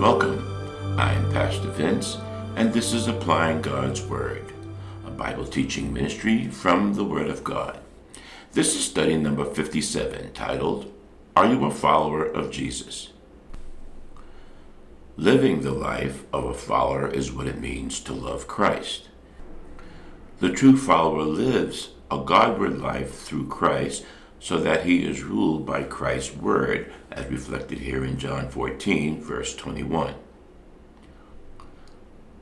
welcome. I'm Pastor Vince, and this is Applying God's Word, a Bible teaching ministry from the Word of God. This is study number 57, titled, Are You a Follower of Jesus? Living the life of a follower is what it means to love Christ. The true follower lives a Godward life through Christ so that he is ruled by Christ's word, as reflected here in John 14, verse 21.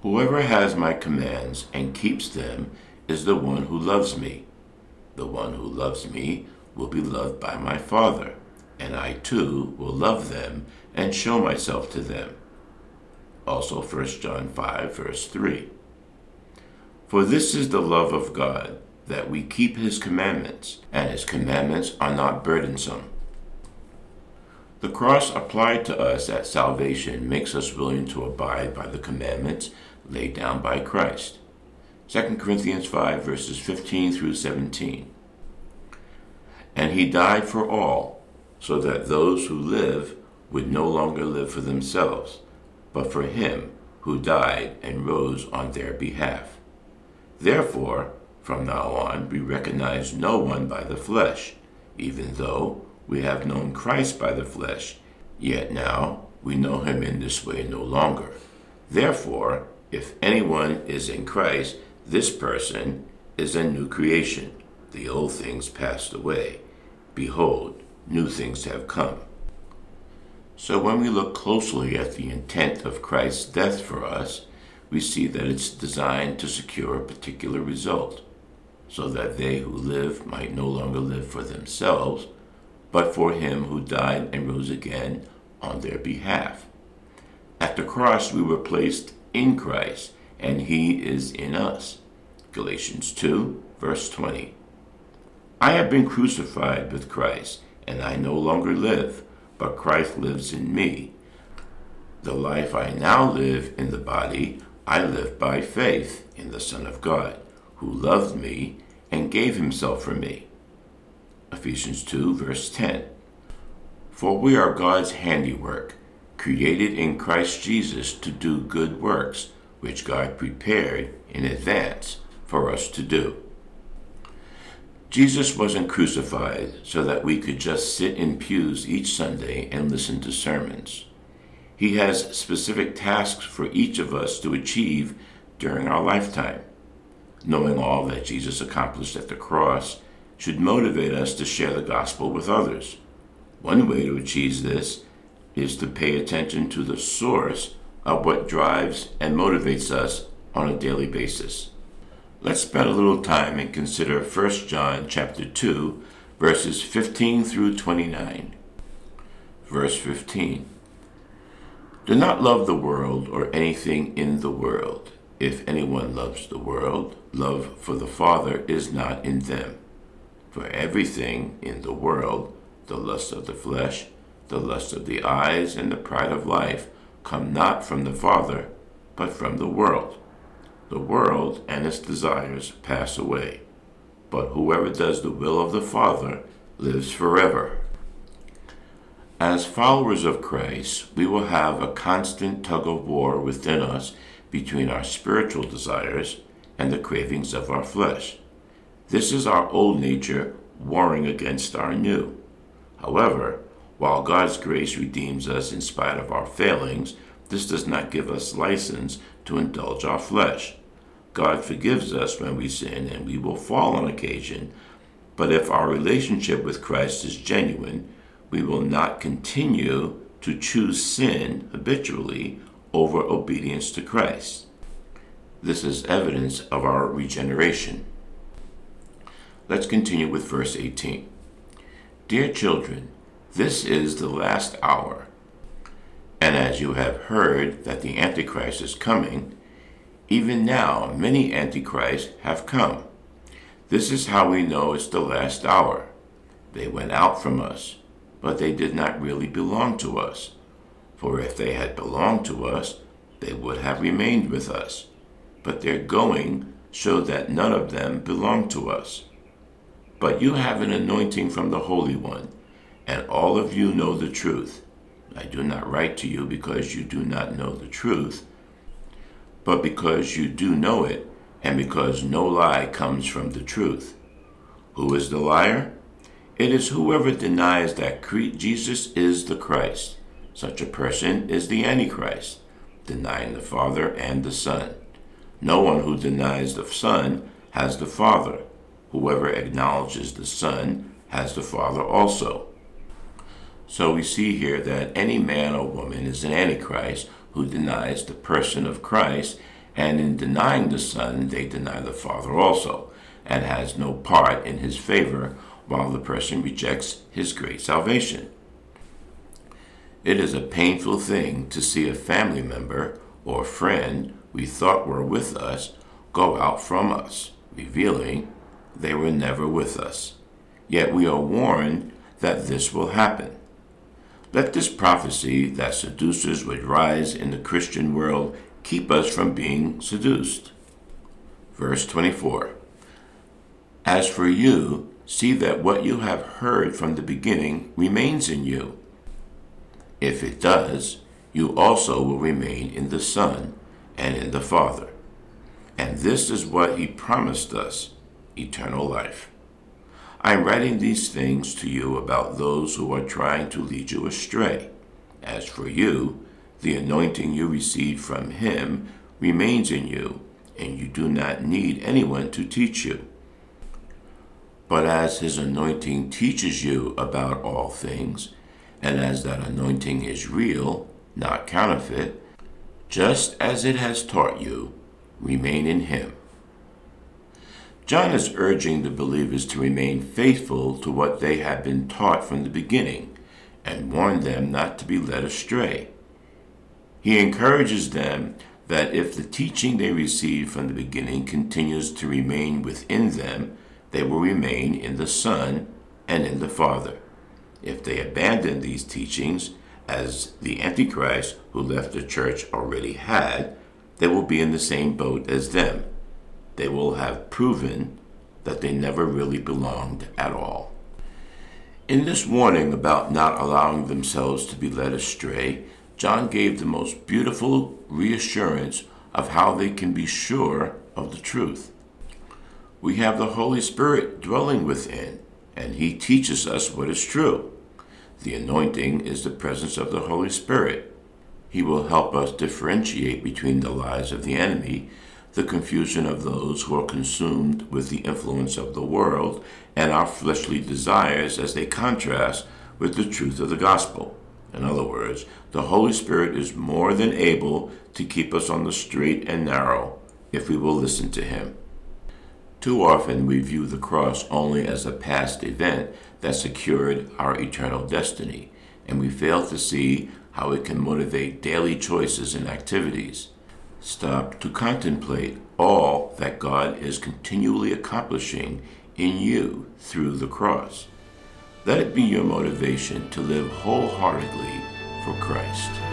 Whoever has my commands and keeps them is the one who loves me. The one who loves me will be loved by my Father, and I too will love them and show myself to them. Also 1 John 5, verse 3. For this is the love of God that we keep his commandments, and his commandments are not burdensome. The cross applied to us at salvation makes us willing to abide by the commandments laid down by Christ. 2 Corinthians 5, verses 15 through 17. And he died for all, so that those who live would no longer live for themselves, but for him who died and rose on their behalf. Therefore, from now on, we recognize no one by the flesh, even though we have known Christ by the flesh, yet now we know him in this way no longer. Therefore, if anyone is in Christ, this person is a new creation. The old things passed away. Behold, new things have come. So when we look closely at the intent of Christ's death for us, we see that it's designed to secure a particular result so that they who live might no longer live for themselves, but for him who died and rose again on their behalf. At the cross we were placed in Christ, and he is in us. Galatians 2, verse 20. I have been crucified with Christ, and I no longer live, but Christ lives in me. The life I now live in the body, I live by faith in the Son of God who loved me and gave himself for me. Ephesians 2, verse 10. For we are God's handiwork, created in Christ Jesus to do good works, which God prepared in advance for us to do. Jesus wasn't crucified so that we could just sit in pews each Sunday and listen to sermons. He has specific tasks for each of us to achieve during our lifetime knowing all that Jesus accomplished at the cross, should motivate us to share the gospel with others. One way to achieve this is to pay attention to the source of what drives and motivates us on a daily basis. Let's spend a little time and consider 1 John chapter 2 verses 15 through 29. Verse 15. Do not love the world or anything in the world. If anyone loves the world, love for the Father is not in them. For everything in the world, the lust of the flesh, the lust of the eyes, and the pride of life, come not from the Father, but from the world. The world and its desires pass away, but whoever does the will of the Father lives forever. As followers of Christ, we will have a constant tug of war within us between our spiritual desires and the cravings of our flesh. This is our old nature warring against our new. However, while God's grace redeems us in spite of our failings, this does not give us license to indulge our flesh. God forgives us when we sin and we will fall on occasion, but if our relationship with Christ is genuine, we will not continue to choose sin habitually over obedience to Christ. This is evidence of our regeneration. Let's continue with verse 18. Dear children, this is the last hour. And as you have heard that the Antichrist is coming, even now many Antichrists have come. This is how we know it's the last hour. They went out from us, but they did not really belong to us. For if they had belonged to us, they would have remained with us. But their going showed that none of them belonged to us. But you have an anointing from the Holy One, and all of you know the truth. I do not write to you because you do not know the truth, but because you do know it, and because no lie comes from the truth. Who is the liar? It is whoever denies that Jesus is the Christ. Such a person is the Antichrist, denying the Father and the Son. No one who denies the Son has the Father. Whoever acknowledges the Son has the Father also. So we see here that any man or woman is an Antichrist who denies the person of Christ, and in denying the Son, they deny the Father also, and has no part in his favor while the person rejects his great salvation. It is a painful thing to see a family member or friend we thought were with us go out from us, revealing they were never with us. Yet we are warned that this will happen. Let this prophecy that seducers would rise in the Christian world keep us from being seduced. Verse 24 As for you, see that what you have heard from the beginning remains in you. If it does, you also will remain in the Son and in the Father. And this is what He promised us eternal life. I am writing these things to you about those who are trying to lead you astray. As for you, the anointing you received from him remains in you, and you do not need anyone to teach you. But as his anointing teaches you about all things, and as that anointing is real, not counterfeit, just as it has taught you, remain in him. John is urging the believers to remain faithful to what they have been taught from the beginning and warn them not to be led astray. He encourages them that if the teaching they received from the beginning continues to remain within them, they will remain in the Son and in the Father. If they abandon these teachings, as the Antichrist who left the church already had, they will be in the same boat as them they will have proven that they never really belonged at all. In this warning about not allowing themselves to be led astray, John gave the most beautiful reassurance of how they can be sure of the truth. We have the Holy Spirit dwelling within, and He teaches us what is true. The anointing is the presence of the Holy Spirit. He will help us differentiate between the lies of the enemy the confusion of those who are consumed with the influence of the world and our fleshly desires as they contrast with the truth of the gospel. In other words, the Holy Spirit is more than able to keep us on the straight and narrow if we will listen to Him. Too often we view the cross only as a past event that secured our eternal destiny, and we fail to see how it can motivate daily choices and activities stop to contemplate all that God is continually accomplishing in you through the cross. Let it be your motivation to live wholeheartedly for Christ.